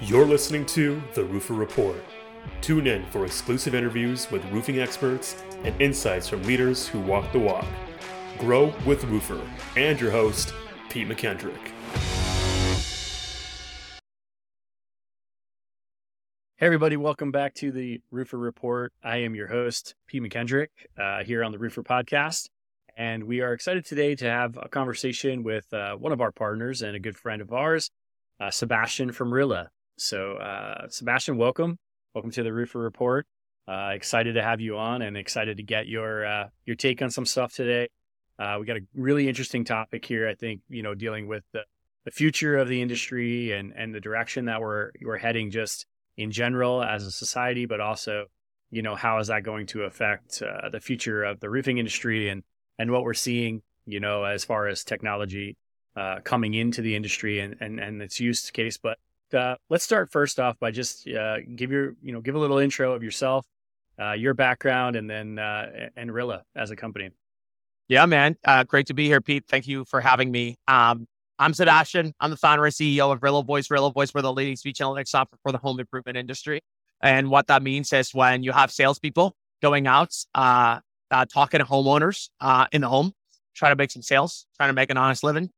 You're listening to The Roofr Report. Tune in for exclusive interviews with roofing experts and insights from leaders who walk the walk. Grow with Roofr and your host, Pete McKendrick. Hey, everybody, welcome back to the Roofr Report. I am your host, Pete McKendrick, uh, here on the Roofr Podcast. And we are excited today to have a conversation with uh, one of our partners and a good friend of ours, uh, Sebastian from Rilla. So, uh, Sebastian, welcome. Welcome to the Roofr Report. Uh, excited to have you on and excited to get your uh, your take on some stuff today. Uh, we got a really interesting topic here. I think you know dealing with the, the future of the industry and and the direction that we're we're heading just in general as a society, but also you know how is that going to affect uh, the future of the roofing industry and and what we're seeing you know as far as technology uh, coming into the industry and and and its use case. But uh, let's start first off by just uh, give your you know give a little intro of yourself, uh, your background, and then uh, and Rilla as a company. Yeah, man, uh, great to be here, Pete. Thank you for having me. Um, I'm Sebastian. I'm the founder and CEO of Rilla Voice. Rilla Voice, we're the leading speech analytics software for the home improvement industry. And what that means is when you have salespeople going out, uh, uh, talking to homeowners in the home, trying to make some sales, trying to make an honest living,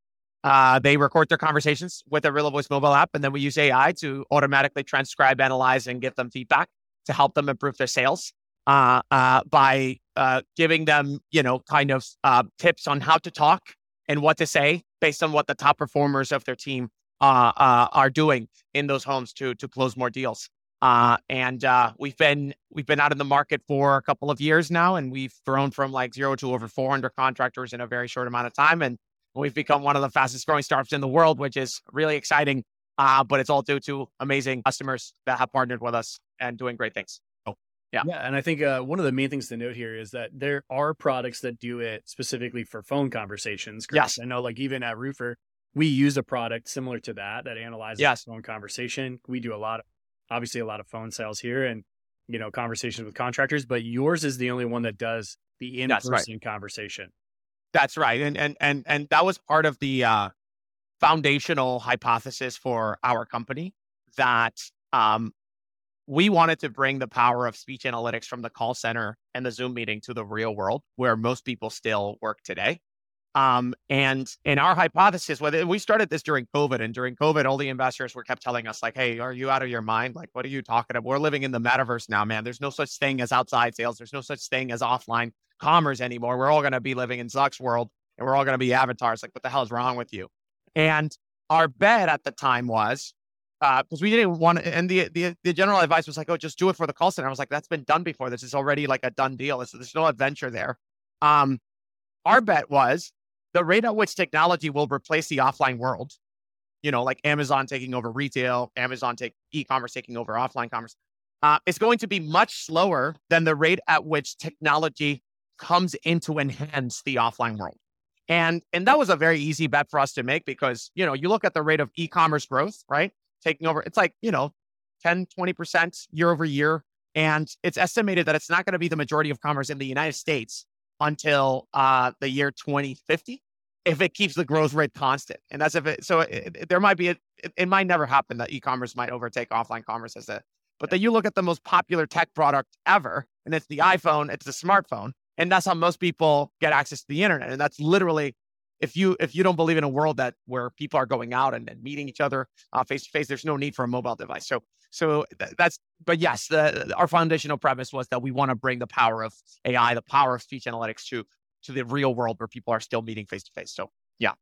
uh, they record their conversations with the Rilla Voice mobile app, and then we use AI to automatically transcribe, analyze, and give them feedback to help them improve their sales uh, uh, by uh, giving them, you know, kind of uh, tips on how to talk and what to say based on what the top performers of their team uh, are doing in those homes to to close more deals. and we've been we've been out in the market for a couple of years now, and we've grown from like zero to over 400 contractors in a very short amount of time, and We've become one of the fastest growing startups in the world, which is really exciting. Uh, but it's all due to amazing customers that have partnered with us and doing great things. Oh, yeah. Yeah. And I think uh, one of the main things to note here is that there are products that do it specifically for phone conversations. Correct? Yes. I know, like, even at Roofr, we use a product similar to that that analyzes yes. phone conversation. We do a lot of, obviously, a lot of phone sales here and, you know, conversations with contractors, but yours is the only one that does the in person right. conversation. That's right. And and and and that was part of the uh, foundational hypothesis for our company that um, we wanted to bring the power of speech analytics from the call center and the Zoom meeting to the real world where most people still work today. Um, and in our hypothesis, whether we started this during COVID, and during COVID, all the investors were kept telling us, like, "Hey, are you out of your mind? Like, what are you talking about? We're living in the metaverse now, man. There's no such thing as outside sales. There's no such thing as offline commerce anymore. We're all going to be living in Zuck's world and we're all going to be avatars. Like, what the hell is wrong with you? And our bet at the time was because uh, we didn't want to, and the, the the general advice was like, oh, just do it for the call center. I was like, that's been done before. This is already like a done deal. There's, there's no adventure there. Um, our bet was the rate at which technology will replace the offline world. You know, like Amazon taking over retail, Amazon take e-commerce taking over offline commerce. Uh, is going to be much slower than the rate at which technology comes in to enhance the offline world. And and that was a very easy bet for us to make because, you know, you look at the rate of e-commerce growth, right? Taking over, it's like, you know, 10, 20% year over year. And it's estimated that it's not going to be the majority of commerce in the United States until uh, the year 2050 if it keeps the growth rate constant. And that's if it, so it, it, there might be, a, it, it might never happen that e-commerce might overtake offline commerce as a, but then you look at the most popular tech product ever, and it's the iPhone, it's the smartphone and that's how most people get access to the internet. And that's literally if you if you don't believe in a world that where people are going out and, and meeting each other face to face there's no need for a mobile device. So so th- that's but yes the, our foundational premise was that we want to bring the power of ai the power of speech analytics to to the real world where people are still meeting face to face so yeah.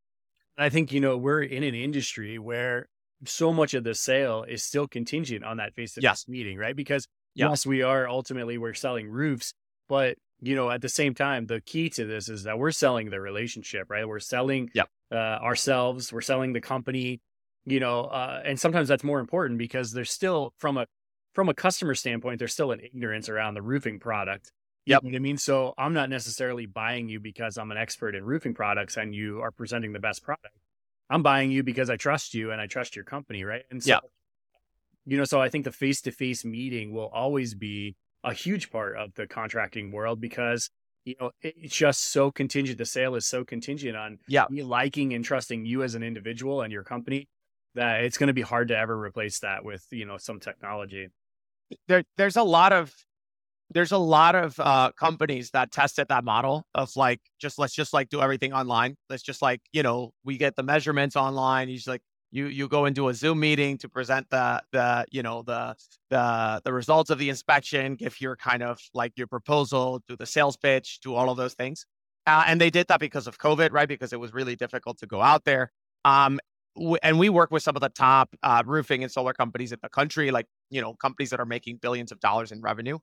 And i think you know we're in an industry where so much of the sale is still contingent on that face to face meeting right? Because yeah. yes we are ultimately we're selling roofs but you know, at the same time, the key to this is that we're selling the relationship, right? We're selling yep. uh, ourselves, we're selling the company, you know, uh, and sometimes that's more important because there's still from a from a customer standpoint, there's still an ignorance around the roofing product. You yep. know what I mean? So I'm not necessarily buying you because I'm an expert in roofing products and you are presenting the best product. I'm buying you because I trust you and I trust your company, right? And so, yep. you know, so I think the face to face meeting will always be a huge part of the contracting world because you know it's just so contingent the sale is so contingent on yeah. me liking and trusting you as an individual and your company that it's going to be hard to ever replace that with you know some technology. There, there's a lot of there's a lot of uh, companies that tested that model of like just let's just like do everything online. Let's just like you know we get the measurements online. You just like you you go into a Zoom meeting to present the the you know the the the results of the inspection, give your kind of like your proposal, do the sales pitch, do all of those things. Uh, and they did that because of COVID, right? Because it was really difficult to go out there. Um, w- and we work with some of the top uh, roofing and solar companies in the country, like you know companies that are making billions of dollars in revenue,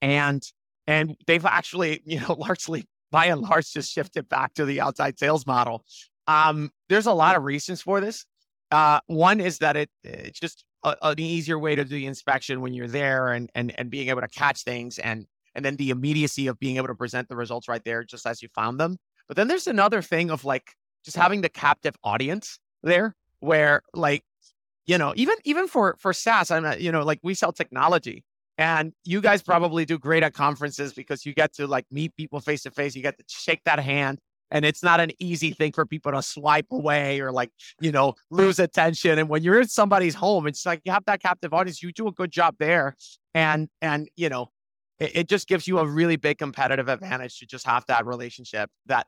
and and they've actually you know largely by and large just shifted back to the outside sales model. Um, there's a lot of reasons for this. Uh, one is that it it's just a, an easier way to do the inspection when you're there and and and being able to catch things and and then the immediacy of being able to present the results right there just as you found them. But then there's another thing of like just having the captive audience there where like you know even even for for SaaS I'm not, you know like we sell technology and you guys probably do great at conferences because you get to like meet people face to face you get to shake that hand and it's not an easy thing for people to swipe away or like you know lose attention and when you're in somebody's home it's like you have that captive audience you do a good job there and and you know it, it just gives you a really big competitive advantage to just have that relationship that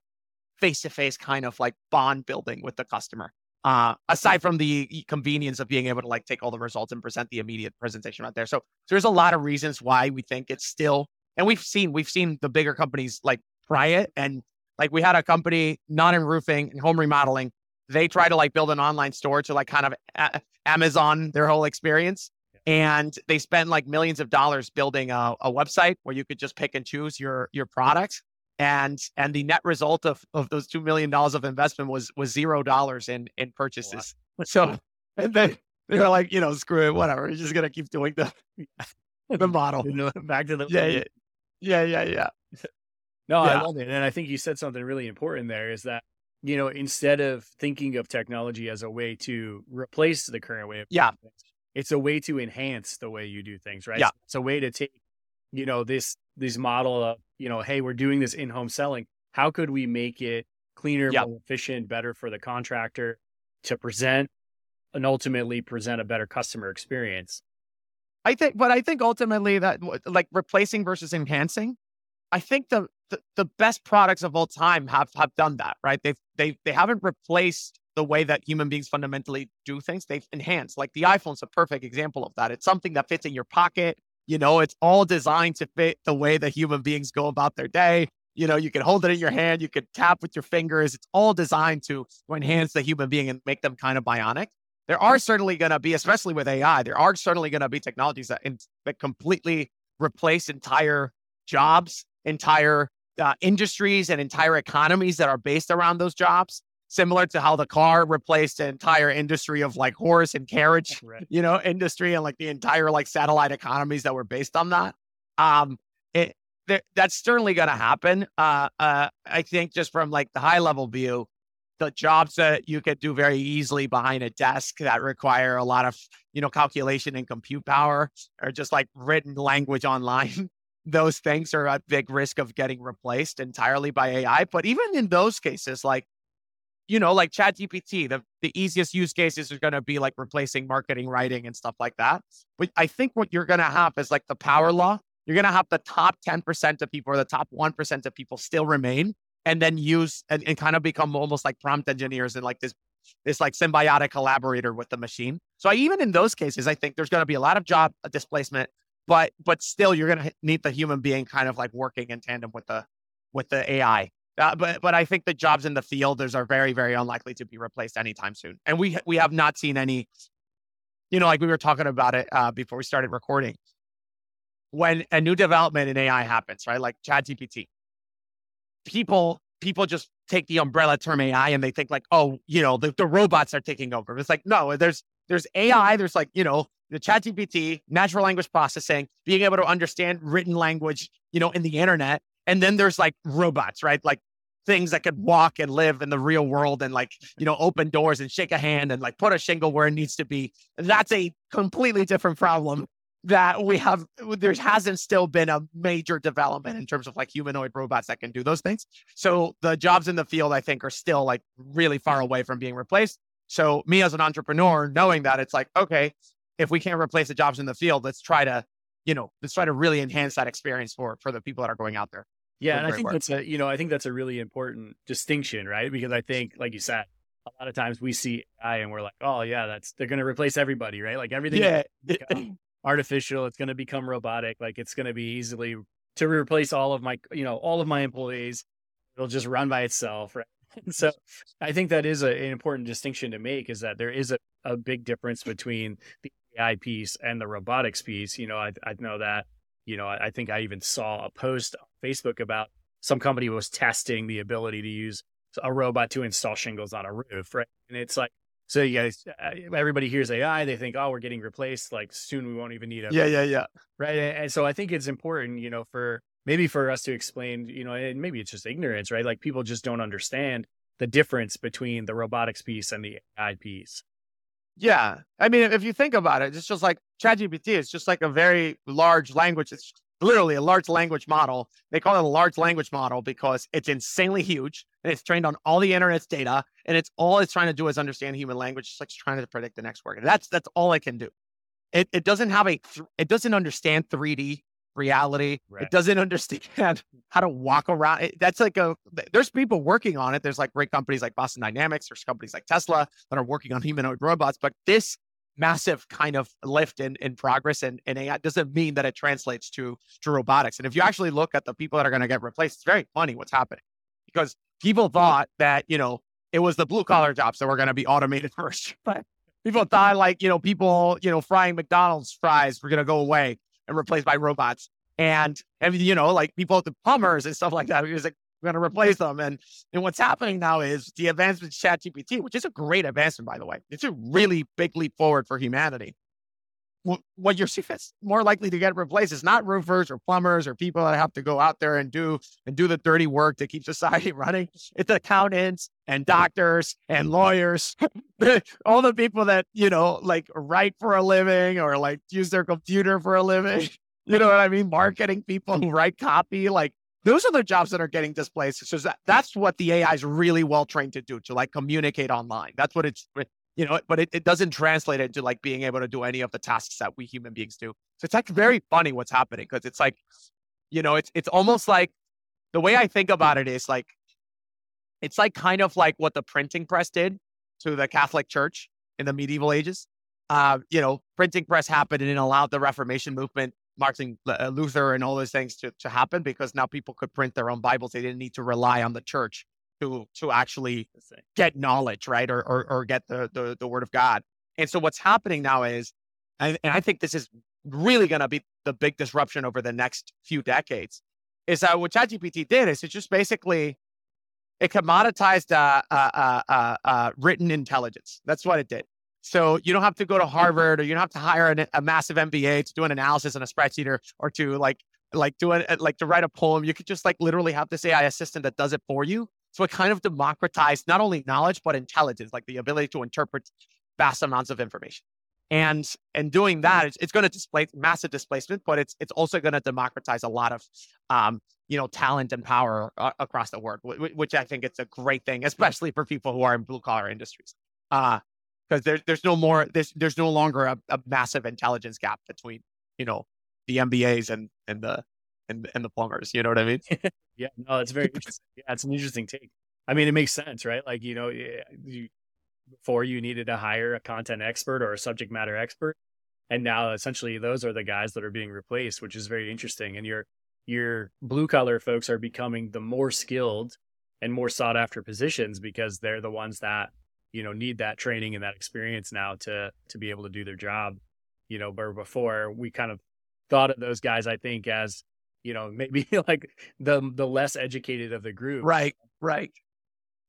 face-to-face kind of like bond building with the customer uh, aside from the convenience of being able to like take all the results and present the immediate presentation right there. So, so there's a lot of reasons why we think it's still and we've seen we've seen the bigger companies like try it and like we had a company not in roofing and home remodeling. They try to like build an online store to like kind of a- Amazon their whole experience. And they spend like millions of dollars building a, a website where you could just pick and choose your your products. And and the net result of, of those two million dollars of investment was was zero dollars in in purchases. So and then they're like, you know, screw it, whatever. We're just gonna keep doing the the model. Back to the yeah, yeah, yeah, yeah, yeah. No, yeah. I love it. And I think you said something really important there is that, you know, instead of thinking of technology as a way to replace the current way of yeah. Things, it's a way to enhance the way you do things, right? Yeah. So it's a way to take, you know, this this model of, you know, hey, we're doing this in-home selling. How could we make it cleaner, yeah. more efficient, better for the contractor to present and ultimately present a better customer experience? I think, but I think ultimately that like replacing versus enhancing, I think the the, the best products of all time have have done that, right? They've they they haven't replaced the way that human beings fundamentally do things. They've enhanced. Like the iPhone's a perfect example of that. It's something that fits in your pocket. You know, it's all designed to fit the way that human beings go about their day. You know, you can hold it in your hand, you can tap with your fingers. It's all designed to, enhance the human being and make them kind of bionic. There are certainly going to be, especially with AI, there are certainly going to be technologies that, in, that completely replace entire jobs, entire uh, industries and entire economies that are based around those jobs, similar to how the car replaced the entire industry of like horse and carriage, right. you know, industry and like the entire like satellite economies that were based on that. Um, it, that's certainly going to happen. Uh, uh, I think just from like the high level view, the jobs that you could do very easily behind a desk that require a lot of you know calculation and compute power or just like written language online those things are at big risk of getting replaced entirely by AI. But even in those cases, like, you know, like Chat GPT, the, the easiest use cases are going to be like replacing marketing writing and stuff like that. But I think what you're going to have is like the power law. You're going to have the top 10% of people or the top 1% of people still remain and then use and, and kind of become almost like prompt engineers and like this this like symbiotic collaborator with the machine. So I, even in those cases, I think there's going to be a lot of job displacement but but still you're going to need the human being kind of like working in tandem with the with the AI. Uh, but but I think the jobs in the field those are very very unlikely to be replaced anytime soon. And we we have not seen any you know like we were talking about it uh, before we started recording. When a new development in AI happens, right? Like ChatGPT. People people just take the umbrella term AI and they think like, "Oh, you know, the, the robots are taking over." It's like, "No, there's there's AI, there's like, you know, the chat GPT, natural language processing, being able to understand written language, you know, in the internet. And then there's like robots, right? Like things that could walk and live in the real world and like, you know, open doors and shake a hand and like put a shingle where it needs to be. That's a completely different problem that we have. There hasn't still been a major development in terms of like humanoid robots that can do those things. So the jobs in the field, I think, are still like really far away from being replaced So me as an entrepreneur, knowing that it's like, okay, if we can't replace the jobs in the field, let's try to, you know, let's try to really enhance that experience for for the people that are going out there. Yeah, and I think work. that's a you know I think that's a really important distinction, right? Because I think, like you said, a lot of times we see AI and we're like, oh yeah, that's they're going to replace everybody, right? Like everything, yeah. artificial. It's going to become robotic. Like it's going to be easily to replace all of my, you know, all of my employees. It'll just run by itself, right? so I think that is a, an important distinction to make is that there is a, a big difference between the AI piece and the robotics piece. You know, I, I know that, you know, I, I think I even saw a post on Facebook about some company was testing the ability to use a robot to install shingles on a roof, right? And it's like, so you guys, uh, everybody hears AI, they think, oh, we're getting replaced. Like soon we won't even need a yeah, yeah, yeah, right. And so I think it's important, you know, for maybe for us to explain, you know, and maybe it's just ignorance, right? Like people just don't understand the difference between the robotics piece and the AI piece. Yeah. I mean, if you think about it, it's just like ChatGPT is just like a very large language. It's literally a large language model. They call it a large language model because it's insanely huge and it's trained on all the internet's data. And it's all it's trying to do is understand human language. It's like trying to predict the next word. And that's that's all it can do. It it doesn't have a th- it doesn't understand 3D reality. Right. It doesn't understand how to walk around. It, that's like a, there's people working on it. There's like great companies like Boston Dynamics, there's companies like Tesla that are working on humanoid robots. But this massive kind of lift in, in progress and, and AI doesn't mean that it translates to, to robotics. And if you actually look at the people that are going to get replaced, it's very funny what's happening because people thought that, you know, it was the blue collar jobs that were going to be automated first. But people thought like, you know, people, you know, frying McDonald's fries were going to go away and replaced by robots. And, and you know, like people the plumbers and stuff like that. He was like, we're going to replace them. And, and what's happening now is the advancement of ChatGPT, which is a great advancement, by the way. It's a really big leap forward for humanity. What you're is more likely to get replaced is not roofers or plumbers or people that have to go out there and do and do the dirty work to keep society running. It's accountants and doctors and lawyers, all the people that you know like write for a living or like use their computer for a living. You know what I mean? Marketing people who write copy, like those are the jobs that are getting displaced. So that, that's what the AI is really well trained to do, to like communicate online. That's what it's, you know, but it, it doesn't translate into like being able to do any of the tasks that we human beings do. So it's like very funny what's happening because it's like, you know, it's, it's almost like the way I think about it is like, it's like kind of like what the printing press did to the Catholic Church in the medieval ages. Uh, you know, printing press happened and it allowed the Reformation movement Martin uh, Luther and all those things to, to happen because now people could print their own Bibles. They didn't need to rely on the church to to actually get knowledge, right, or or, or get the, the, the word of God. And so what's happening now is, and, and I think this is really going to be the big disruption over the next few decades, is that what ChatGPT did is it just basically it commoditized uh, uh, uh, uh, uh written intelligence. That's what it did. So you don't have to go to Harvard or you don't have to hire an, a massive MBA to do an analysis on a spreadsheet or, or to like like do it like to write a poem. You could just like literally have this AI assistant that does it for you. So it kind of democratized not only knowledge but intelligence, like the ability to interpret vast amounts of information. And and doing that, it's, it's going to displace massive displacement, but it's it's also going to democratize a lot of um, you know talent and power uh, across the world, which I think it's a great thing, especially for people who are in blue collar industries. Uh, because there's there's no more there's there's no longer a, a, massive intelligence gap between you know the MBAs and and the and and the plumbers. You know what I mean? yeah, no, it's very interesting. Yeah, it's an interesting take. I mean, it makes sense, right? Like you know, you, before you needed to hire a content expert or a subject matter expert, and now essentially those are the guys that are being replaced, which is very interesting. And your your blue collar folks are becoming the more skilled and more sought after positions because they're the ones that you know need that training and that experience now to to be able to do their job you know but before we kind of thought of those guys i think as you know maybe like the the less educated of the group right right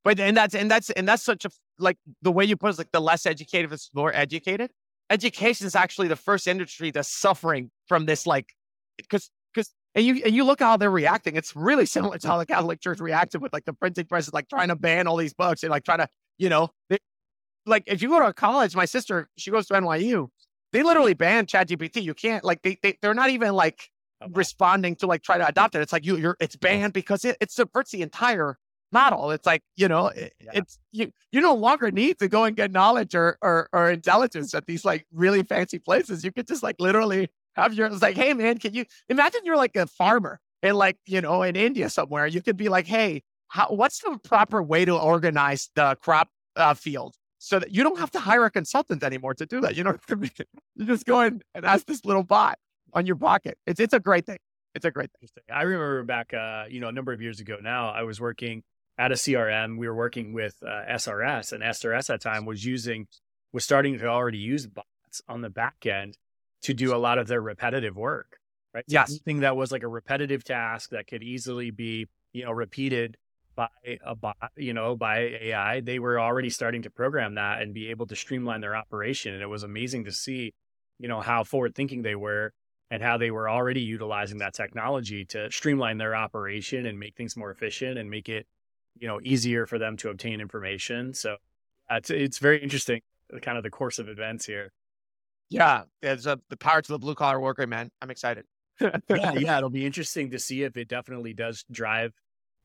but and that's and that's and that's such a like the way you put it, like the less educated is more educated education is actually the first industry that's suffering from this like because because and you and you look how they're reacting it's really similar to how the catholic church reacted with like the printing press like trying to ban all these books and like trying to you know, they, like if you go to a college, my sister, she goes to NYU. They literally banned ChatGPT. You can't like they, they they're not even like oh, responding to like try to adopt it. It's like you you're it's banned because it, it subverts the entire model. It's like, you know, it, yeah. it's you you no longer need to go and get knowledge or, or or intelligence at these like really fancy places. You could just like literally have your it's like, hey man, can you imagine you're like a farmer in like, you know, in India somewhere. You could be like, hey, how, what's the proper way to organize the crop uh, field? So that you don't have to hire a consultant anymore to do that. You know, you just go in and ask this little bot on your pocket. It's it's a great thing. It's a great thing. I remember back, uh, you know, a number of years ago now, I was working at a CRM. We were working with uh, SRS, and SRS at that time was using was starting to already use bots on the back end to do a lot of their repetitive work. Right. So yes. Something that was like a repetitive task that could easily be, you know, repeated by a bot, you know, by AI. They were already starting to program that and be able to streamline their operation. And it was amazing to see, you know, how forward thinking they were and how they were already utilizing that technology to streamline their operation and make things more efficient and make it, you know, easier for them to obtain information. So uh, it's it's very interesting, kind of the course of events here. Yeah, it's a, the power to the blue collar worker, man. I'm excited. yeah, yeah, it'll be interesting to see if it definitely does drive,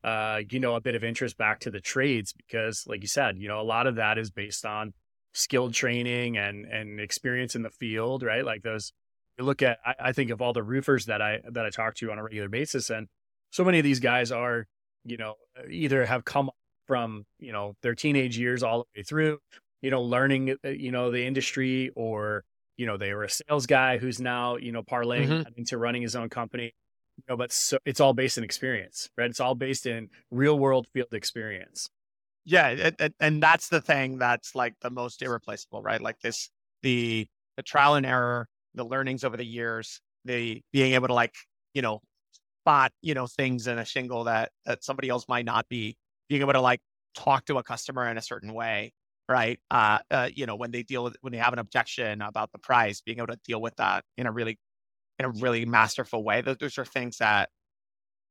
uh, you know, a bit of interest back to the trades because, like you said, you know, a lot of that is based on skilled training and and experience in the field, right? Like those you look at I, I, think of all the roofers that I that I talk to on a regular basis, and so many of these guys are, you know, either have come from you know their teenage years all the way through, you know, learning uh, you know the industry, or you know they were a sales guy who's now you know parlaying mm-hmm. into running his own company. You know, but so, it's all based in experience, right? It's all based in real world field experience. Yeah, it, it, and that's the thing that's like the most irreplaceable, right? Like this, the the trial and error the learnings over the years, the being able to like, you know, spot, you know, things in a shingle that that somebody else might not be, being able to like talk to a customer in a certain way, right? Uh, uh you know, when they deal with when they have an objection about the price, being able to deal with that in a really in a really masterful way. Those, those are things that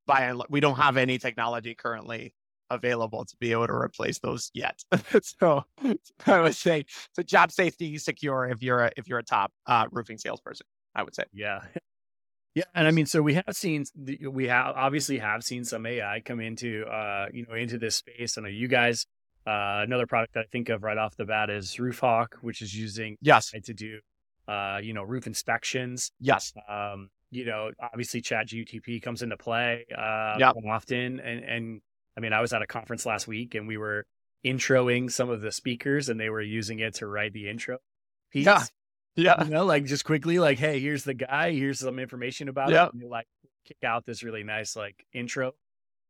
by and we don't have any technology currently available to be able to replace those yet. so I would say so job safety secure if you're a, if you're a top uh, roofing salesperson. I would say. Yeah. Yeah, and I mean, so we have seen we have obviously have seen some AI come into uh, you know into this space. I know you guys. Uh, another product that I think of right off the bat is RoofHawk, which is using yes to do uh, you know roof inspections. Yes. Um, you know, obviously Chat GTP comes into play uh, yep. often, and and I mean, I was at a conference last week and we were introing some of the speakers and they were using it to write the intro piece. Yeah. Yeah. You know, like just quickly, like, hey, here's the guy, here's some information about. And like kick out this really nice like intro.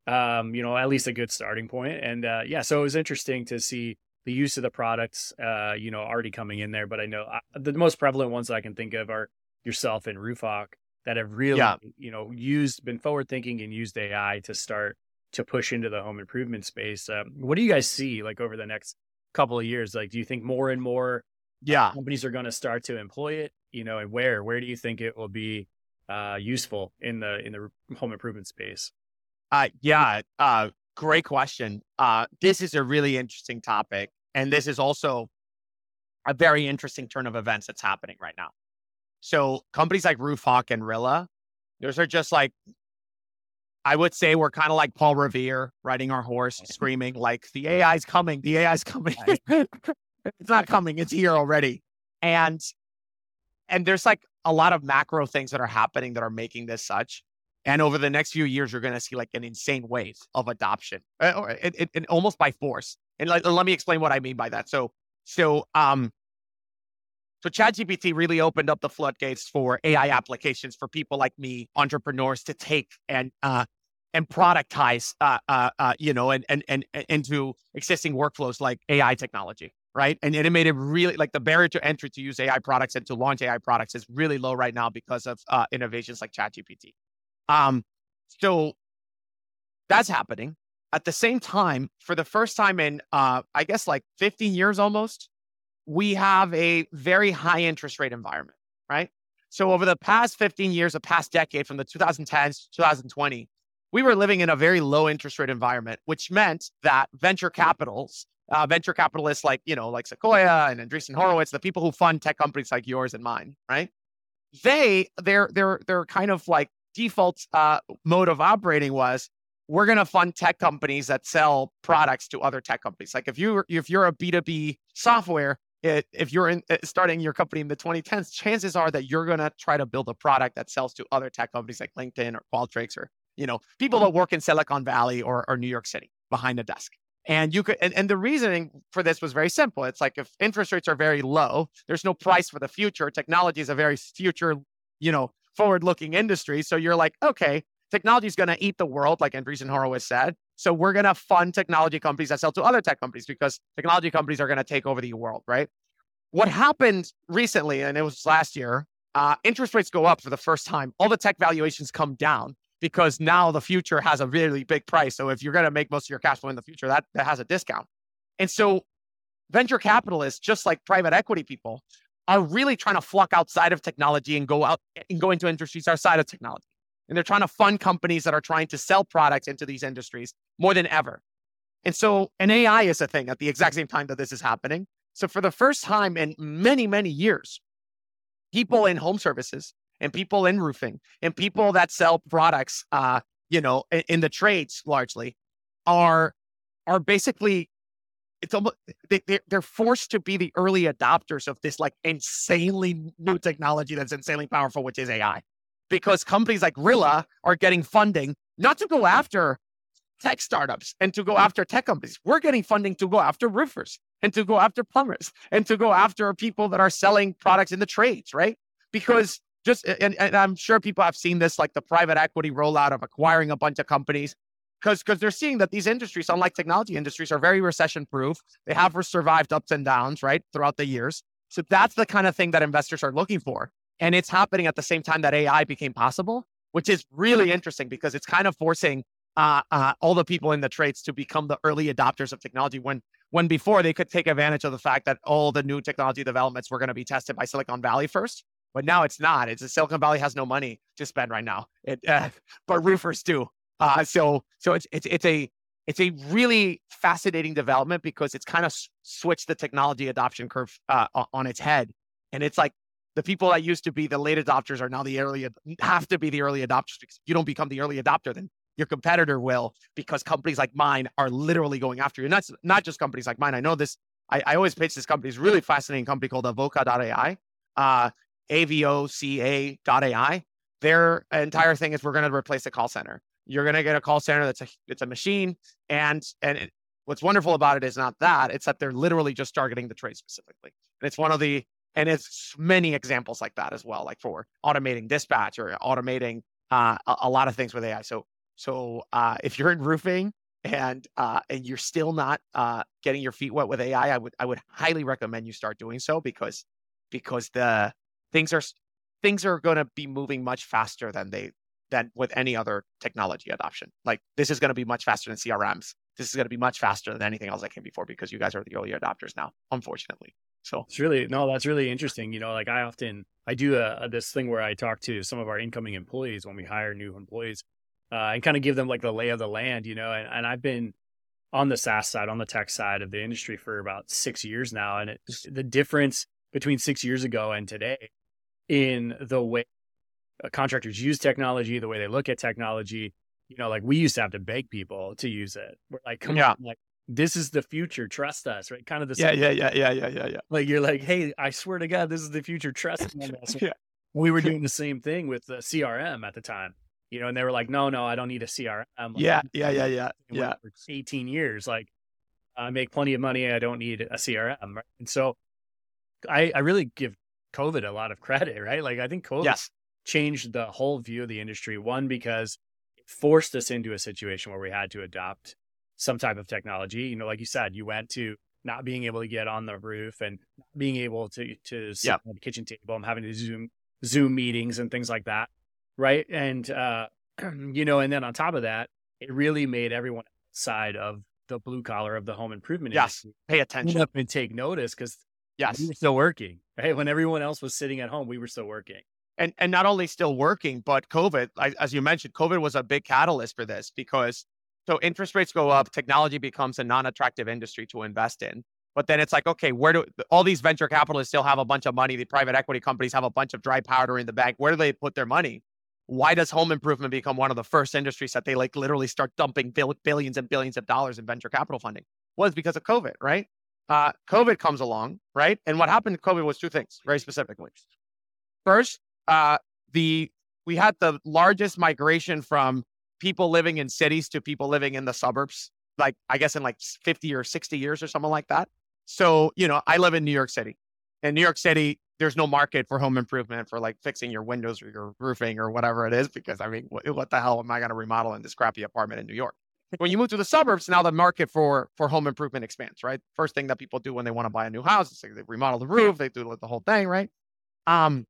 Um, you know, at least a good starting point. And uh yeah, so it was interesting to see the use of the products uh, you know, already coming in there. But I know I, uh, the most prevalent ones that I can think of are yourself and RoofHawk that have really, yeah. you know, used been forward thinking and used AI to start to push into the home improvement space. Um, what do you guys see like over the next couple of years? Like, do you think more and more uh, yeah companies are going to start to employ it? You know, and where where do you think it will be uh, useful in the in the home improvement space? Uh, yeah, uh, great question. Uh, this is a really interesting topic, and this is also a very interesting turn of events that's happening right now. So companies like RoofHawk and Rilla, those are just like I would say we're kind of like Paul Revere riding our horse, screaming like the AI's coming, the AI's coming. it's not coming, it's here already. And and there's like a lot of macro things that are happening that are making this such. And over the next few years, you're going to see like an insane wave of adoption, it, it, it, almost by force. And like, let me explain what I mean by that. So, so, um, so ChatGPT really opened up the floodgates for AI applications for people like me, entrepreneurs, to take and uh, and productize, uh, uh, uh, you know, and, and and into existing workflows like AI technology, right? And, it made it really like the barrier to entry to use AI products and to launch AI products is really low right now because of uh, innovations like ChatGPT. Um, so that's happening. At the same time, for the first time in, uh, I guess, like 15 years almost, we have a very high interest rate environment, right? So over the past 15 years, the past decade, from the 2010s to 2020, we were living in a very low interest rate environment, which meant that venture capitals, uh, venture capitalists like, you know, like Sequoia and Andreessen Horowitz, the people who fund tech companies like yours and mine, right? They, their, their, their kind of like default uh, mode of operating was we're going to fund tech companies that sell products to other tech companies. Like if you if you're a B2B software, it, if you're in, uh, starting your company in the 2010s, chances are that you're going to try to build a product that sells to other tech companies like LinkedIn or Qualtrics or you know people that work in Silicon Valley or, or New York City behind a desk. And you could, and, and the reasoning for this was very simple. It's like if interest rates are very low, there's no price for the future. Technology is a very future, you know, forward-looking industry. So you're like, okay, technology is going to eat the world, like Andreessen Horowitz said. So we're going to fund technology companies that sell to other tech companies because technology companies are going to take over the world, right? What happened recently, and it was last year, uh, interest rates go up for the first time. All the tech valuations come down because now the future has a really big price. So if you're going to make most of your cash flow in the future, that, that has a discount. And so venture capitalists, just like private equity people, are really trying to flock outside of technology and go out and go into industries outside of technology. And they're trying to fund companies that are trying to sell products into these industries more than ever. And so, an AI is a thing at the exact same time that this is happening. So, for the first time in many, many years, people in home services and people in roofing and people that sell products, uh, you know, in, in the trades largely, are are basically it's almost they, they're forced to be the early adopters of this like insanely new technology that's insanely powerful, which is AI because companies like Rilla are getting funding not to go after tech startups and to go mm-hmm. after tech companies. We're getting funding to go after roofers and to go after plumbers and to go after people that are selling products in the trades, right? Because just, and, and I'm sure people have seen this, like the private equity rollout of acquiring a bunch of companies because because they're seeing that these industries, unlike technology industries, are very recession proof. They have survived ups and downs, right, throughout the years. So that's the kind of thing that investors are looking for. And it's happening at the same time that AI became possible, which is really interesting because it's kind of forcing uh, uh, all the people in the trades to become the early adopters of technology when when before they could take advantage of the fact that all the new technology developments were going to be tested by Silicon Valley first. But now it's not. It's Silicon Valley has no money to spend right now. It, uh, but roofers do. Uh, so so it's it's it's a it's a really fascinating development because it's kind of switched the technology adoption curve uh, on its head, and it's like the people that used to be the late adopters are now the early have to be the early adopters because you don't become the early adopter then your competitor will because companies like mine are literally going after you. That's not just companies like mine. I know this i, I always pitch this company it's a really fascinating company called avoca.ai uh, avoca.ai their entire thing is we're going to replace the call center. You're going to get a call center that's a it's a machine and and it, what's wonderful about it is not that it's that they're literally just targeting the trade specifically. And it's one of the and it's many examples like that as well, like for automating dispatch or automating uh, a, a, lot of things with AI. So, so uh, if you're in roofing and uh, and you're still not uh, getting your feet wet with AI, I would I would highly recommend you start doing so because because the things are things are going to be moving much faster than they than with any other technology adoption. Like this is going to be much faster than CRMs. This is going to be much faster than anything else that came before because you guys are the early adopters now, unfortunately. So it's really no, that's really interesting. You know, like I often I do a, a, this thing where I talk to some of our incoming employees when we hire new employees, uh, and kind of give them like the lay of the land. You know, and, and I've been on the SaaS side, on the tech side of the industry for about six years now, and it, the difference between six years ago and today in the way uh, contractors use technology, the way they look at technology. You know, like we used to have to beg people to use it. We're like, come yeah. on, like this is the future. Trust us, right? Kind of the yeah, yeah, yeah, yeah, yeah, yeah, yeah. Like you're like, hey, I swear to God, this is the future. Trust me. yeah. We were doing the same thing with the CRM at the time, you know, and they were like, no, no, I don't need a CRM. Like, yeah, yeah, yeah, yeah, yeah. For 18 years, like I make plenty of money. I don't need a CRM, right? And so, I I really give COVID a lot of credit, right? Like I think COVID yes. changed the whole view of the industry. One because it forced us into a situation where we had to adopt some type of technology. You know, like you said, you went to not being able to get on the roof and being able to to sit yep. at the kitchen table and having to zoom Zoom meetings and things like that, right? And uh, you know, and then on top of that, it really made everyone outside of the blue collar of the home improvement yes. industry pay attention up and take notice because yes, we were still working. Right when everyone else was sitting at home, we were still working. And and not only still working, but COVID, as you mentioned, COVID was a big catalyst for this because so interest rates go up, technology becomes a non-attractive industry to invest in. But then it's like, okay, where do all these venture capitalists still have a bunch of money? The private equity companies have a bunch of dry powder in the bank. Where do they put their money? why does home improvement become one of the first industries that they like literally start dumping bill- billions and billions of dollars in venture capital funding? Was because of COVID, right? Uh, COVID comes along, right? And what happened to COVID was two things, very specifically. First, uh, the we had the largest migration from people living in cities to people living in the suburbs, like I guess in like 50 or 60 years or something like that. So, you know, I live in New York City. In New York City, there's no market for home improvement for like fixing your windows or your roofing or whatever it is, because I mean, what, what the hell am I going to remodel in this crappy apartment in New York? When you move to the suburbs, now the market for for home improvement expands, right? First thing that people do when they want to buy a new house is like they remodel the roof, they do the whole thing, right? Um,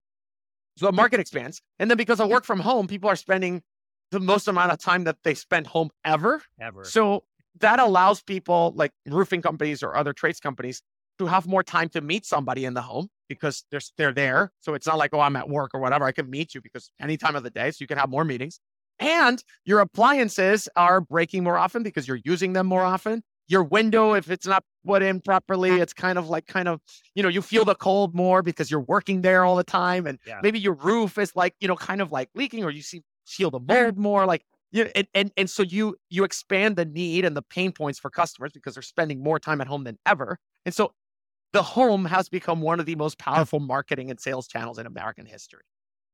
so the market expands. And then because of work from home, people are spending the most amount of time that they spend home ever. Ever. So that allows people like roofing companies or other trades companies to have more time to meet somebody in the home because they're, they're there. So it's not like, oh, I'm at work or whatever. I can meet you because any time of the day. So you can have more meetings. And your appliances are breaking more often because you're using them more often your window, if it's not put in properly, it's kind of like kind of, you know, you feel the cold more because you're working there all the time. And yeah. maybe your roof is like, you know, kind of like leaking or you see feel the mold more like you know, and, and and so you you expand the need and the pain points for customers because they're spending more time at home than ever. And so the home has become one of the most powerful marketing and sales channels in American history.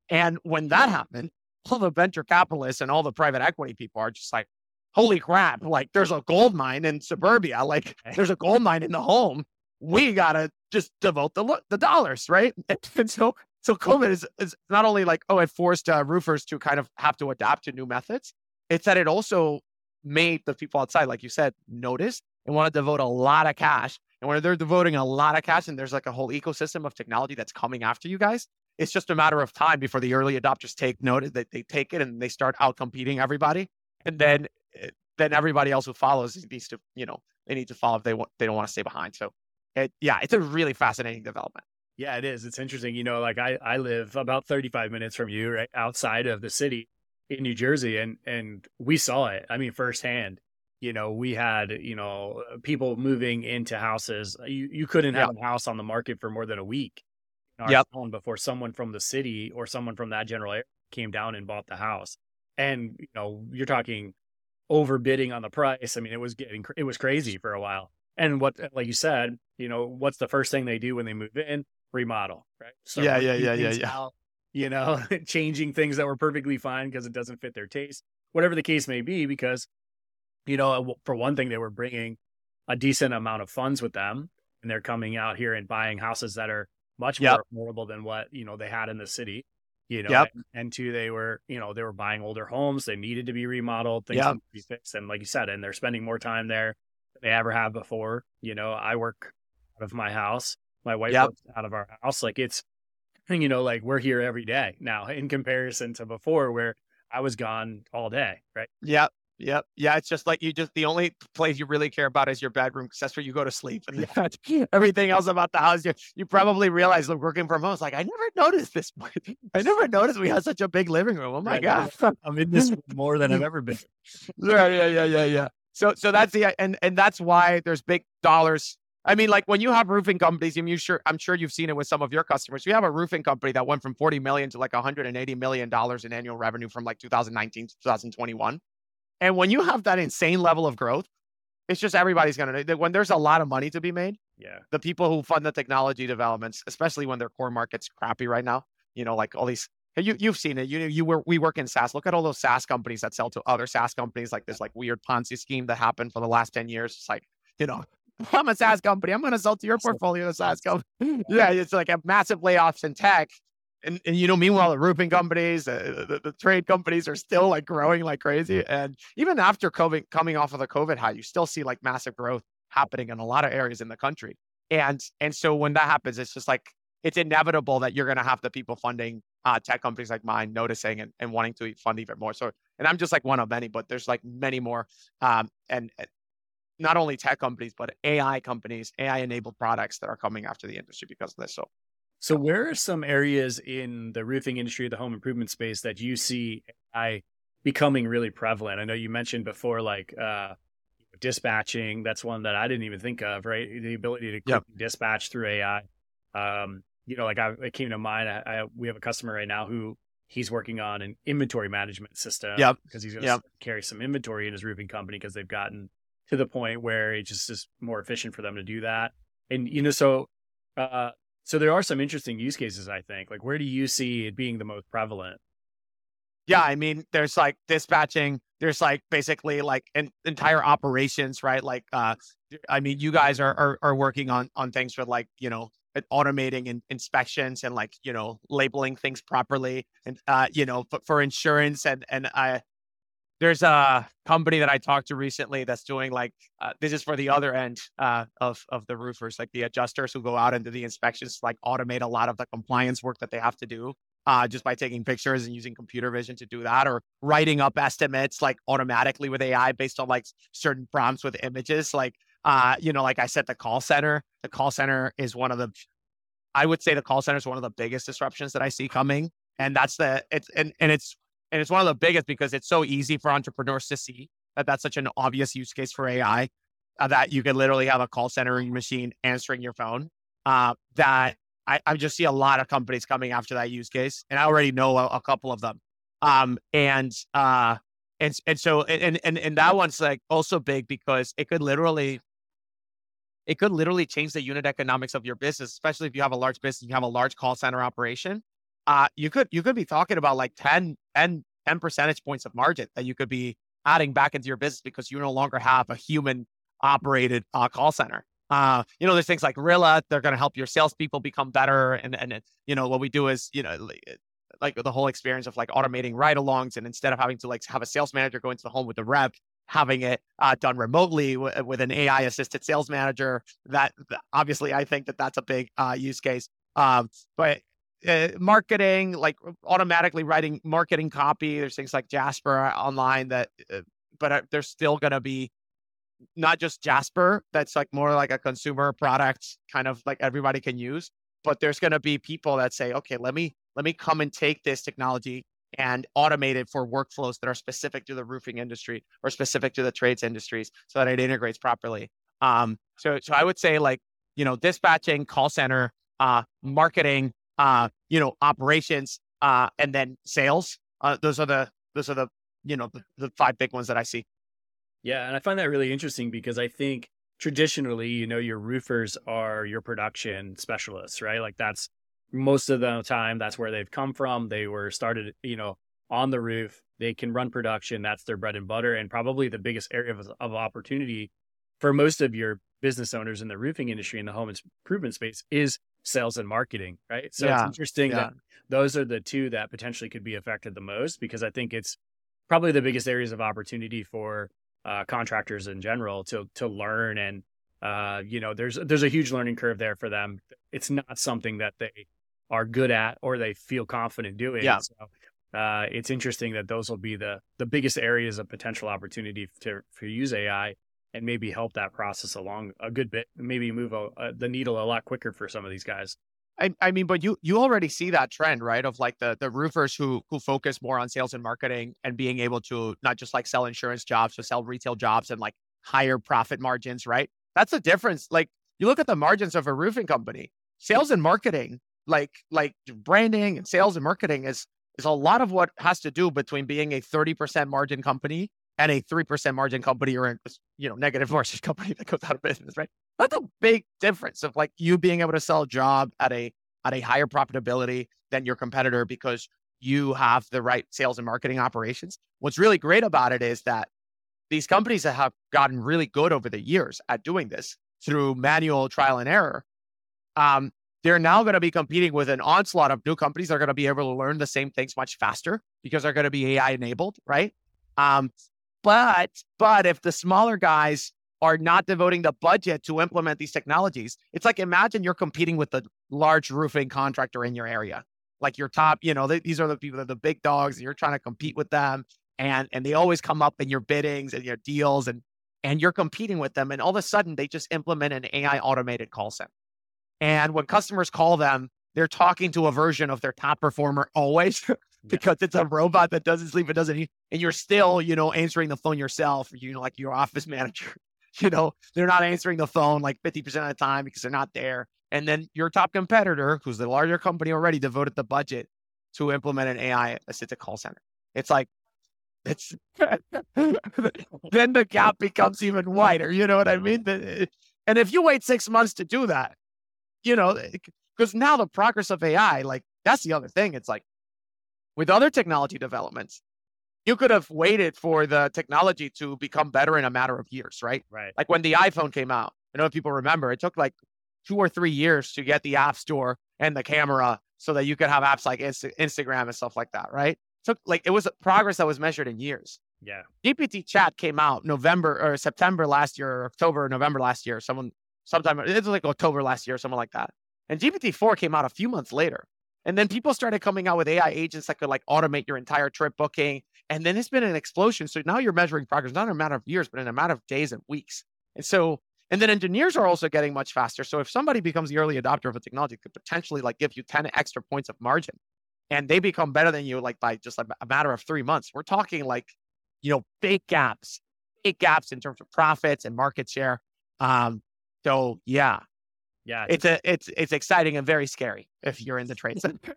And when that happened, all the venture capitalists and all the private equity people are just like, holy crap, like there's a gold mine in suburbia, like there's a gold mine in the home. We gotta just devote the the dollars, right? And so so COVID is, is not only like oh, it forced uh, roofers to kind of have to adapt to new methods. It's that it also made the people outside, like you said, notice and want to devote a lot of cash. And when they're devoting a lot of cash, and there's like a whole ecosystem of technology that's coming after you guys, it's just a matter of time before the early adopters take notice that they take it and they start out competing everybody. And then Eh, then everybody else who follows needs to, you know, they need to follow if they want, they don't want to stay behind. So, it, yeah, it's a really fascinating development. Yeah, it is. It's interesting. You know, like I, I live about 35 minutes from you, right outside of the city in New Jersey, and and we saw it. I mean, firsthand. You know, we had you know people moving into houses. You you couldn't have a house on the market for more than a week. Yep. Before someone from the city or someone from that general area came down and bought the house, and you know, you're talking overbidding on the price. I mean, it was getting it was crazy for a while. And what, like you said, you know, what's the first thing they do when they move in? Remodel, right? So yeah, yeah, yeah, yeah, yeah. Out, you know, changing things that were perfectly fine because it doesn't fit their taste, whatever the case may be. Because, you know, for one thing, they were bringing a decent amount of funds with them, and they're coming out here and buying houses that are much yep. more affordable than what you know they had in the city you know yep. and, and, two they were you know they were buying older homes they needed to be remodeled things yep. to be fixed and like you said and they're spending more time there than they ever have before you know i work out of my house my wife yep. works out of our house like it's you know like we're here every day now in comparison to before where i was gone all day right yep Yep. Yeah. It's just like you just the only place you really care about is your bedroom because that's where you go to sleep. And everything else about the house, you, you probably realize like working from home. It's like, I never noticed this. I never noticed we had such a big living room. Oh my God. I'm in this more than I've ever been. yeah. Yeah. Yeah. Yeah. Yeah. So, so that's the, and, and that's why there's big dollars. I mean, like when you have roofing companies, I'm sure, I'm sure you've seen it with some of your customers. You have a roofing company that went from 40 million to like 180 million dollars in annual revenue from like 2019 to 2021 and when you have that insane level of growth, it's just everybody's going to, when there's a lot of money to be made, yeah, the people who fund the technology developments, especially when their core market's crappy right now, you know, like all these, you, you've seen it. You know, you were, we work in SaaS. Look at all those SaaS companies that sell to other SaaS companies, like this like weird Ponzi scheme that happened for the last 10 years. It's like, you know, I'm a SaaS company. I'm going to sell to your portfolio of SaaS company. yeah, it's like a massive layoffs in tech and, and you know, meanwhile, the roofing companies, uh, the, the, trade companies are still like growing like crazy. And even after COVID, coming off of the COVID high, you still see like massive growth happening in a lot of areas in the country. And and so when that happens, it's just like it's inevitable that you're going to have the people funding uh, tech companies like mine noticing and, and wanting to fund even more. So, and I'm just like one of many, but there's like many more. Um, and not only tech companies, but AI companies, AI enabled products that are coming after the industry because of this. So so, where are some areas in the roofing industry, the home improvement space, that you see AI becoming really prevalent? I know you mentioned before, like uh, dispatching. That's one that I didn't even think of. Right, the ability to yep. dispatch through AI. Um, you know, like I, it came to mind. I, I, we have a customer right now who he's working on an inventory management system. Yep. Because he's going to Yep. carry some inventory in his roofing company because they've gotten to the point where it just is more efficient for them to do that. And you know, so uh, so there are some interesting use cases. I think. Like, where do you see it being the most prevalent? Yeah, I mean, there's like dispatching. There's like basically like an entire operations, right? Like, uh, I mean, you guys are are, are working on on things for like you know automating in, inspections and like you know labeling things properly, and uh, you know, for, for insurance and and I. There's a company that I talked to recently that's doing like uh, this is for the other end uh, of of the roofers, like the adjusters who go out and do the inspections, like automate a lot of the compliance work that they have to do uh, just by taking pictures and using computer vision to do that, or writing up estimates like automatically with AI based on like certain prompts with images. Like, uh, you know, like I said, the call center, the call center is one of the, I would say the call center is one of the biggest disruptions that I see coming. And that's the, it's, and, and it's, and it's one of the biggest because it's so easy for entrepreneurs to see that that's such an obvious use case for AI uh, that you can literally have a call center machine answering your phone. Uh, that I, I just see a lot of companies coming after that use case, and I already know a, a couple of them. Um, and uh, and and so and and and that one's like also big because it could literally, it could literally change the unit economics of your business, especially if you have a large business, you have a large call center operation. Uh, you could you could be talking about like 10, 10, 10 percentage points of margin that you could be adding back into your business because you no longer have a human operated uh, call center. Uh, you know, there's things like Rilla, they're going to help your salespeople become better. And, and, you know, what we do is, you know, like the whole experience of like automating ride alongs. And instead of having to like have a sales manager go into the home with the rep, having it uh, done remotely w- with an AI assisted sales manager, that obviously I think that that's a big uh, use case. Um, but uh, marketing, like automatically writing marketing copy, there's things like Jasper online that, uh, but uh, there's still going to be not just Jasper, that's like more like a consumer product, kind of like everybody can use. But there's going to be people that say, okay, let me let me come and take this technology and automate it for workflows that are specific to the roofing industry or specific to the trades industries, so that it integrates properly. Um, so so I would say like you know dispatching, call center, uh, marketing, uh, you know operations, uh, and then sales. Uh, those are the those are the you know the, the five big ones that I see. Yeah, and I find that really interesting because I think traditionally, you know, your roofers are your production specialists, right? Like that's most of the time that's where they've come from. They were started, you know, on the roof. They can run production. That's their bread and butter, and probably the biggest area of, of opportunity for most of your business owners in the roofing industry in the home improvement space is sales and marketing, right? So Yeah, it's interesting yeah. that those are the two that potentially could be affected the most because I think it's probably the biggest areas of opportunity for uh, contractors in general to to learn and uh, you know there's there's a huge learning curve there for them. It's not something that they are good at or they feel confident doing. Yeah. So uh, it's interesting that those will be the the biggest areas of potential opportunity to to use AI and maybe help that process along a good bit. Maybe move a, a, the needle a lot quicker for some of these guys. I, I mean, but you you already see that trend, right? Of like the the roofers who who focus more on sales and marketing and being able to not just like sell insurance jobs, but sell retail jobs and like higher profit margins, right? That's the difference. Like you look at the margins of a roofing company, sales and marketing, like like branding and sales and marketing is is a lot of what has to do between being a 30% margin company and a 3% margin company or a you know negative margin company that goes out of business, right? That's a big difference of like you being able to sell a job at a at a higher profitability than your competitor because you have the right sales and marketing operations. What's really great about it is that these companies that have gotten really good over the years at doing this through manual trial and error, um, they're now going to be competing with an onslaught of new companies that are going to be able to learn the same things much faster because they're going to be AI enabled, right? Um, but but if the smaller guys are not devoting the budget to implement these technologies, it's like imagine you're competing with the large roofing contractor in your area, like your top. You know, th- these are the people that are the big dogs, and you're trying to compete with them, and and they always come up in your biddings and your deals, and and you're competing with them, and all of a sudden they just implement an AI automated call center, and when customers call them, they're talking to a version of their top performer always. because it's a robot that doesn't sleep, it doesn't eat, and you're still, you know, answering the phone yourself, you know, like your office manager. You know, they're not answering the phone like 50% of the time because they're not there. And then your top competitor, who's the larger company already devoted the budget to implement an AI assisted call center. It's like, it's then the gap becomes even wider. You know what I mean? Eh, and if you wait six months to do that, you know, eh, because now the progress of AI, like that's the other thing. It's like with other technology developments, you could have waited for the technology to become better in a matter of years, right? Right. Like when the iPhone came out, I know if people remember, it took like two or three years to get the app store and the camera so that you could have apps like Insta- Instagram and stuff like that, right? It took like it was progress that was measured in years. Yeah. GPT chat came out November or September last year, or October, November last year. Someone sometime it was like October last year, or something like that. And GPT-4 came out a few months later. And then people started coming out with AI agents that could like automate your entire trip booking. And then it's been an explosion. So now you're measuring progress, not in a matter of years, but in a matter of days and weeks. And so, and then engineers are also getting much faster. So if somebody becomes the early adopter of a technology, could potentially like give you 10 extra points of margin and they become better than you like by just like a matter of three months. We're talking like, you know, big gaps, big gaps in terms of profits and market share. Um, so yeah, yeah, it's a it's it's exciting and very scary if you're in the trade center.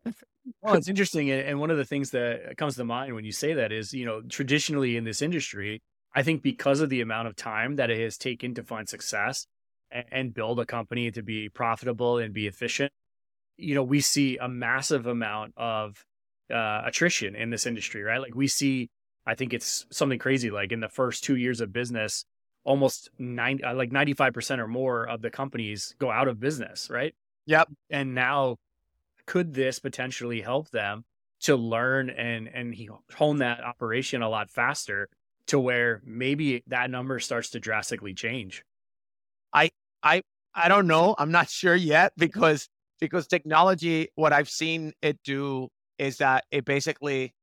well, it's interesting, and one of the things that comes to mind when you say that is, you know, traditionally in this industry, I think because of the amount of time that it has taken to find success and, and build a company to be profitable and be efficient, you know, we see a massive amount of uh, attrition in this industry, right? Like we see, I think it's something crazy. Like in the first two years of business, almost nine, uh, like 95% or more of the companies go out of business, right? Yep. And now could this potentially help them to learn and, and hone that operation a lot faster to where maybe that number starts to drastically change? I, I, I don't know. I'm not sure yet because, because technology, what I've seen it do is that it basically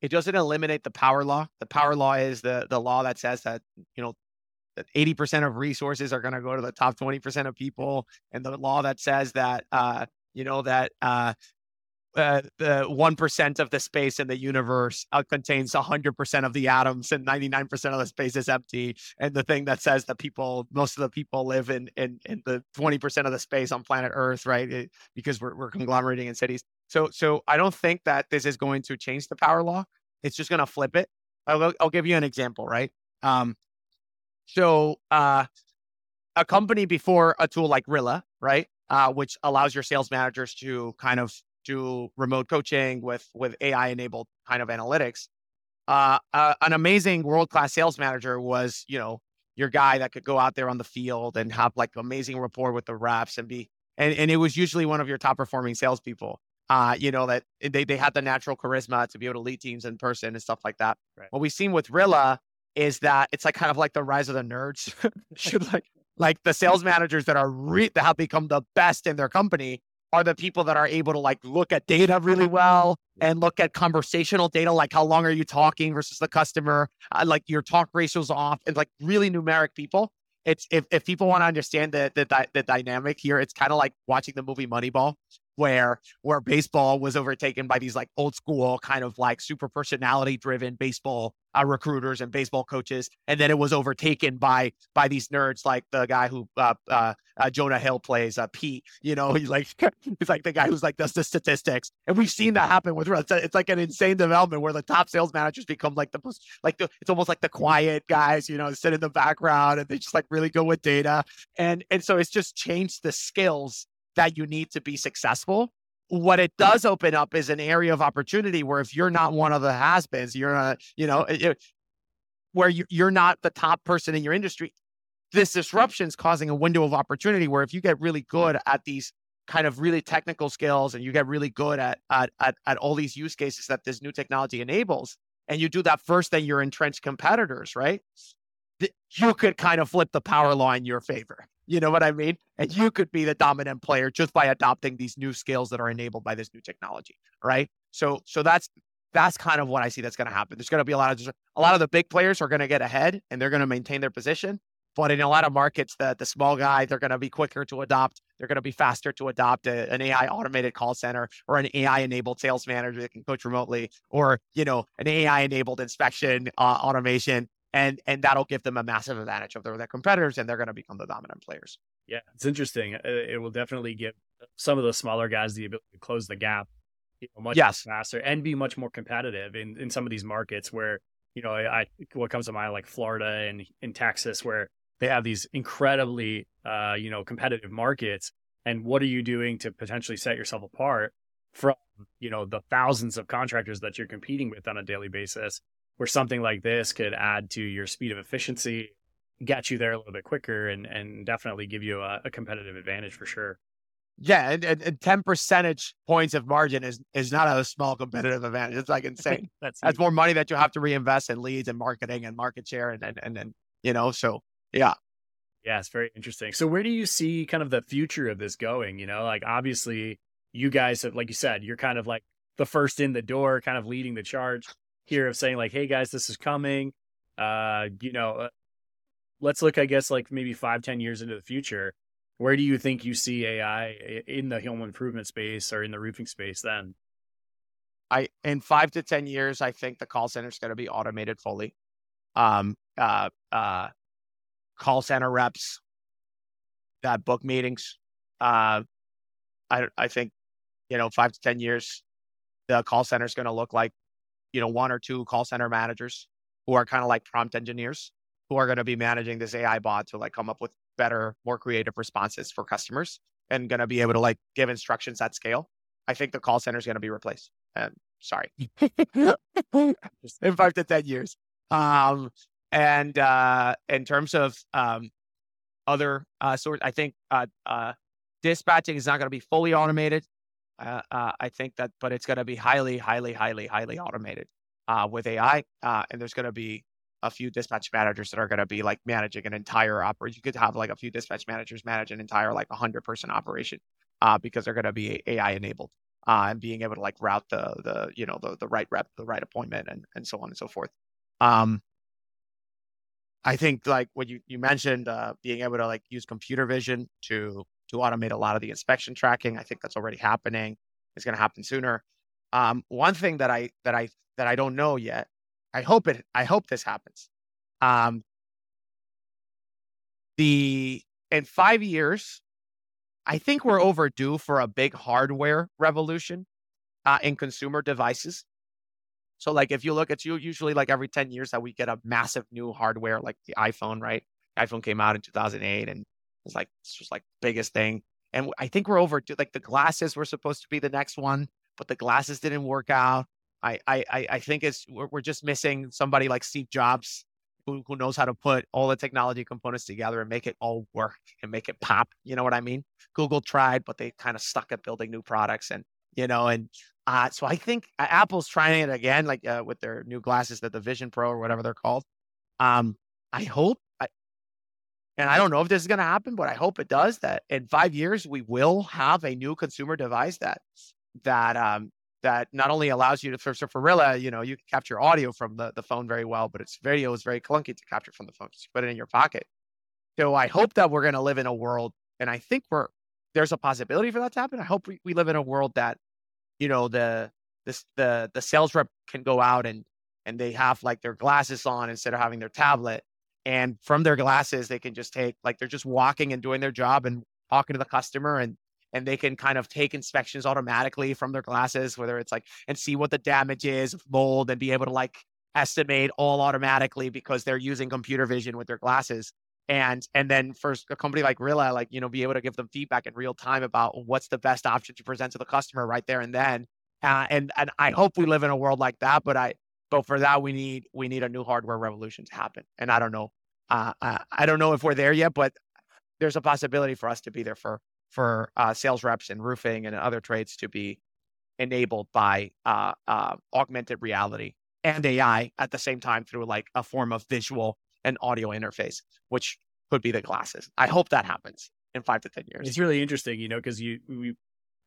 it doesn't eliminate the power law. The power law is the the law that says that you know 80% of resources are going to go to the top 20% of people and the law that says that uh, you know that uh, uh, the 1% of the space in the universe uh, contains 100% of the atoms and 99% of the space is empty and the thing that says that people most of the people live in in, in the 20% of the space on planet earth right it, because we're, we're conglomerating in cities. So so i don't think that this is going to change the power law. It's just going to flip it. I'll, I'll give you an example right? Um, so uh, a company before a tool like Rilla, right, uh, which allows your sales managers to kind of do remote coaching with with AI enabled kind of analytics. Uh, uh, an amazing world class sales manager was, you know, your guy that could go out there on the field and have like amazing rapport with the reps and be, and, and it was usually one of your top performing salespeople. Uh, you know, that they, they had the natural charisma to be able to lead teams in person and stuff like that. Right. What we've seen with Rilla is that it's like kind of like the rise of the nerds. Should like like the sales managers that are re- that have become the best in their company are the people that are able to like look at data really well and look at conversational data like how long are you talking versus the customer uh, like your talk ratios off and like really numeric people it's if, if people want to understand the, the the dynamic here it's kind of like watching the movie moneyball where where baseball was overtaken by these like old school kind of like super personality driven baseball uh, recruiters and baseball coaches, and then it was overtaken by by these nerds like the guy who uh, uh, uh Jonah Hill plays, uh, Pete. You know, he's like he's like the guy who's like does the statistics, and we've seen that happen with it's, it's like an insane development where the top sales managers become like the most like the it's almost like the quiet guys, you know, sit in the background and they just like really go with data, and and so it's just changed the skills that you need to be successful. What it does open up is an area of opportunity where if you're not one of the has-beens, you're not, you know, eh, eh, where you're not the top person in your industry, this disruption is causing a window of opportunity where if you get really good at these kind of really technical skills and you get really good at, at, at, at all these use cases that this new technology enables, and you do that first, then your entrenched competitors, right? You could kind of flip the power law in your favor. You know what I mean? And you could be the dominant player just by adopting these new skills that are enabled by this new technology, right? So, so that's that's kind of what I see that's going to happen. There's going to be a lot of a lot of the big players are going to get ahead and they're going to maintain their position. But in a lot of markets, the the small guys they're going to be quicker to adopt. They're going to be faster to adopt a, an AI automated call center or an AI enabled sales manager that can coach remotely, or you know an AI enabled inspection uh, automation and and that'll give them a massive advantage over their competitors, and they're going to become the dominant players. Yeah, it's interesting. It will definitely give some of the smaller guys the ability to close the gap. you know, much Yes. faster and be much more competitive in, in some of these markets where, you know, I, I what comes to mind like Florida and in Texas where they have these incredibly uh, you know, competitive markets. And what are you doing to potentially set yourself apart from, you know, the thousands of contractors that you're competing with on a daily basis, where something like this could add to your speed of efficiency, get you there a little bit quicker and and definitely give you a, a competitive advantage for sure. Yeah, and, and, and 10 percentage points of margin is is not a small competitive advantage. It's like insane. That's That's more money that you have to reinvest in leads and marketing and market share and and and, and you know, so yeah. Yeah, it's very interesting. So where do you see kind of the future of this going? You know, like obviously you guys have, like you said, you're kind of like the first in the door, kind of leading the charge here of saying like, hey guys, this is coming. Uh, you know, uh, let's look, I guess, like maybe five, ten years into the future. Where do you think you see AI in the home improvement space or in the roofing space then? I in five to ten years, I think the call center is going to be automated fully. Um, uh, uh, call center reps that book meetings. Uh, I I think you know five to ten years, the call center is going to look like you know one or two call center managers who are kind of like prompt engineers who are going to be managing this AI bot to like come up with better, more creative responses for customers and going to be able to like give instructions at scale. I think the call center is going to be replaced. Um, sorry, in five to ten years. Um, and uh, in terms of um, other uh, sorts, I think uh, uh, dispatching is not going to be fully automated. Uh, uh, I think that, but it's going to be highly, highly, highly, highly automated uh, with AI. Uh, and there's going to be a few dispatch managers that are going to be like managing an entire operation. You could have like a few dispatch managers manage an entire like 100 person operation uh, because they're going to be AI enabled and being able to like route the the you know the the right rep, the right appointment, and and so on and so forth. Um, I think like what you you mentioned, uh, being able to like use computer vision to to automate a lot of the inspection tracking. I think that's already happening. It's going to happen sooner. Um, one thing that I that I that I don't know yet. I hope it. I hope this happens. Um, the in five years, I think we're overdue for a big hardware revolution uh, in consumer devices. So, like, if you look at you, usually like every 10 years that we get a massive new hardware, like the iPhone, right? The iPhone came out in 2008 and it's like, this was like biggest thing. And I think we're over. Like, the glasses were supposed to be the next one, but the glasses didn't work out. I, I, I think it's, we're, we're just missing somebody like Steve Jobs who, who knows how to put all the technology components together and make it all work and make it pop. You know what I mean? Google tried, but they kind of stuck at building new products and, you know, and uh, so I think uh, Apple's trying it again, like uh, with their new glasses, that the Vision Pro or whatever they're called. Um, I hope, and I don't know if this is going to happen, but I hope it does. That in five years we will have a new consumer device that that um, that not only allows you to for, for Rilla, you know, you can capture audio from the, the phone very well, but its video is very clunky to capture from the phone. Just put it in your pocket. So I hope that we're going to live in a world, and I think we're there's a possibility for that to happen. I hope we, we live in a world that you know the this the the sales rep can go out and and they have like their glasses on instead of having their tablet and from their glasses they can just take like they're just walking and doing their job and talking to the customer and and they can kind of take inspections automatically from their glasses whether it's like and see what the damage is mold and be able to like estimate all automatically because they're using computer vision with their glasses and and then for a company like Rilla, like you know, be able to give them feedback in real time about what's the best option to present to the customer right there and then. Uh, and and I hope we live in a world like that, but I but for that we need we need a new hardware revolution to happen. And I don't know, uh, I, I don't know if we're there yet, but there's a possibility for us to be there for for uh, sales reps and roofing and other trades to be enabled by uh, uh, augmented reality and AI at the same time through like a form of visual and audio interface, which could be the glasses. I hope that happens in five to ten years. It's really interesting, you know, because you we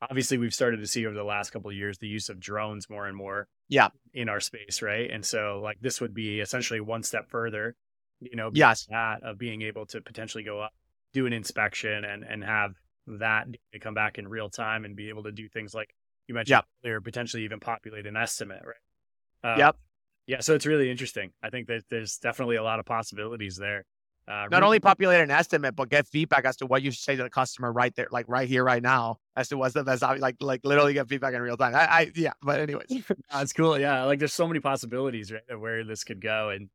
obviously we've started to see over the last couple of years the use of drones more and more. Yeah. In our space, right? And so like this would be essentially one step further, you know, Yes. that of being able to potentially go up, do an inspection and and have that come back in real time and be able to do things like you mentioned Yep. earlier, potentially even populate an estimate, right? Uh, Yep. Yeah, so it's really interesting. I think that there's definitely a lot of possibilities there. Uh, Not only populate an estimate, but get feedback as to what you should say to the customer right there, like right here, right now, as to what's the best. op- Like, like literally get feedback in real time. I, I yeah. But anyways, That's cool. Yeah, like there's so many possibilities, right, of where this could go, and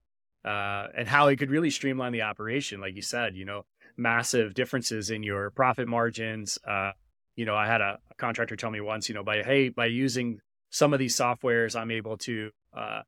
uh, and how it could really streamline the operation. Like you said, you know, massive differences in your profit margins. Uh, you know, I had a, a contractor tell me once, you know, by hey, by using some of these softwares, I'm able to, uh,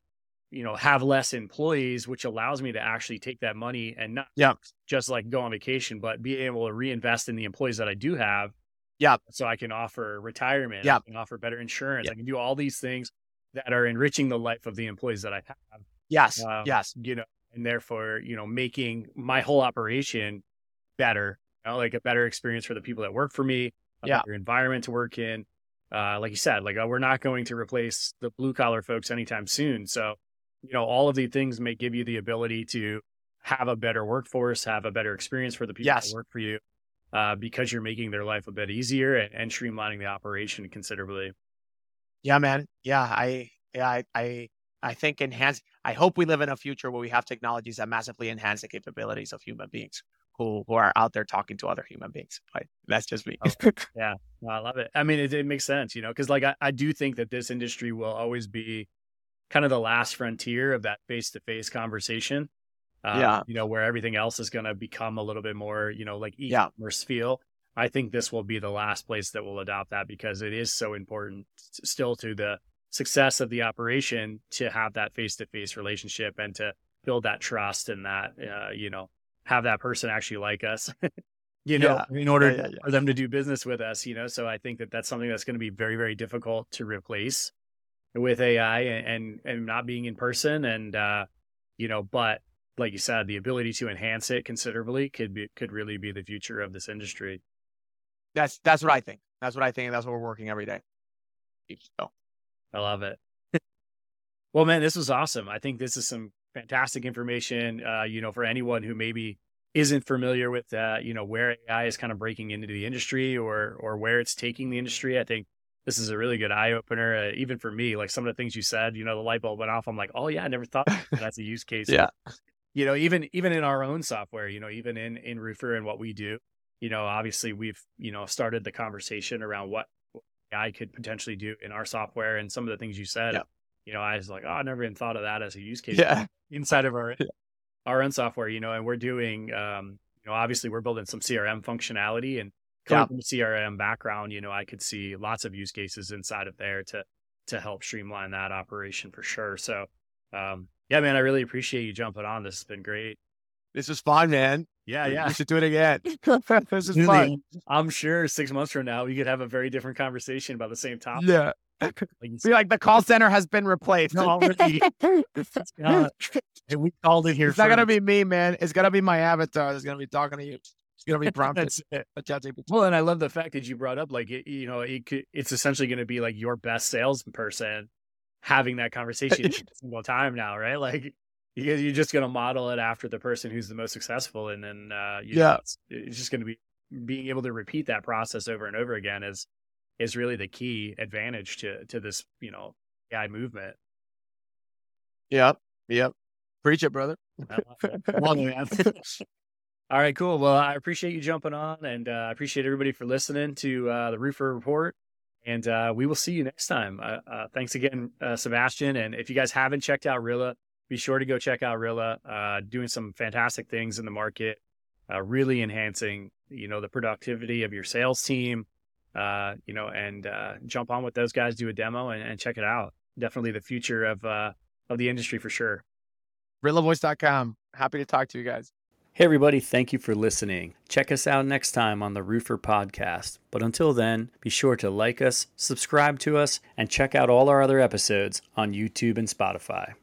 you know, have less employees, which allows me to actually take that money and not Yeah. just like go on vacation, but be able to reinvest in the employees that I do have. Yeah. So I can offer retirement. Yeah. I can offer better insurance. Yeah. I can do all these things that are enriching the life of the employees that I have. yes, Um, yes, You know, and therefore, you know, making my whole operation better, you know, like a better experience for the people that work for me, a Yeah. better environment to work in. Uh, like you said, like uh, we're not going to replace the blue collar folks anytime soon. So, you know, all of these things may give you the ability to have a better workforce, have a better experience for the people Yes. that work for you, uh, because you're making their life a bit easier and, and streamlining the operation considerably. yeah, man. Yeah, I, yeah, I, I, I think enhance. I hope we live in a future where we have technologies that massively enhance the capabilities of human beings who who are out there talking to other human beings. But that's just me. No, I love it. I mean, it, it makes sense, you know, because like I, I do think that this industry will always be kind of the last frontier of that face to face conversation. Uh, Yeah. You know, where everything else is going to become a little bit more, you know, like e Yeah. commerce feel. I think this will be the last place that will adopt that because it is so important still to the success of the operation to have that face to face relationship and to build that trust and that, uh, you know, have that person actually like us. you know, in order Yeah, yeah, yeah. for them to do business with us, you know. So I think that that's something that's going to be very, very difficult to replace with AI and and, not being in person, and uh, you know, but like you said, the ability to enhance it considerably could be could really be the future of this industry. That's that's what I think. That's what I think, and that's what we're working every day. So, I love it. well, man, this was awesome. I think this is some fantastic information. Uh, you know, for anyone who maybe isn't familiar with uh, you know, where AI is kind of breaking into the industry or or where it's taking the industry, I think this is a really good eye opener. Uh, even for me, like some of the things you said, you know, the light bulb went off. I'm like, oh yeah, I never thought that's a use case. Yeah. You know, even even in our own software, you know, even in in Roofr and what we do, you know, obviously we've you know started the conversation around what AI could potentially do in our software and some of the things you said. Yeah. You know, I was like, oh, I never even thought of that as a use case yeah, inside of our Yeah. our own software. You know, and we're doing, um, you know, obviously we're building some CRM functionality and coming Yeah. from a CRM background, you know, I could see lots of use cases inside of there to to help streamline that operation for sure. So, um, yeah, man, I really appreciate you jumping on. This has been great. this was fun, man. Yeah, yeah. we should do it again. this is Really, fun. I'm sure six months from now we could have a very different conversation about the same topic. Yeah, Like be like the call center has been replaced. No, already. Said, we called it here. It's not gonna be me, man. It's gonna be my avatar that's gonna be talking to you. It's gonna be prompted. That's it. Well, and I love the fact that you brought up like it, you know, it could, it's essentially going to be like your best salesperson having that conversation every single time now, right? Like you- you're just going to model it after the person who's the most successful, and then uh, you know, Yeah. it's, it's just going to be being able to repeat that process over and over again is is really the key advantage to to this you know AI movement. Yep, yep. Preach it, brother. I love it. Love it, man. All right, cool. Well, I appreciate you jumping on, and uh, I appreciate everybody for listening to uh, the Roofr Report. And uh, we will see you next time. Uh, uh, thanks again, uh, Sebastian. And if you guys haven't checked out Rilla, be sure to go check out Rilla. Uh, doing some fantastic things in the market, uh, really enhancing, you know, the productivity of your sales team. Uh, you know, and uh, jump on with those guys, do a demo, and, and check it out. Definitely the future of uh, of the industry for sure. RillaVoice.com. Happy to talk to you guys. Hey, everybody, thank you for listening. Check us out next time on the Roofr Podcast. But until then, be sure to like us, subscribe to us, and check out all our other episodes on YouTube and Spotify.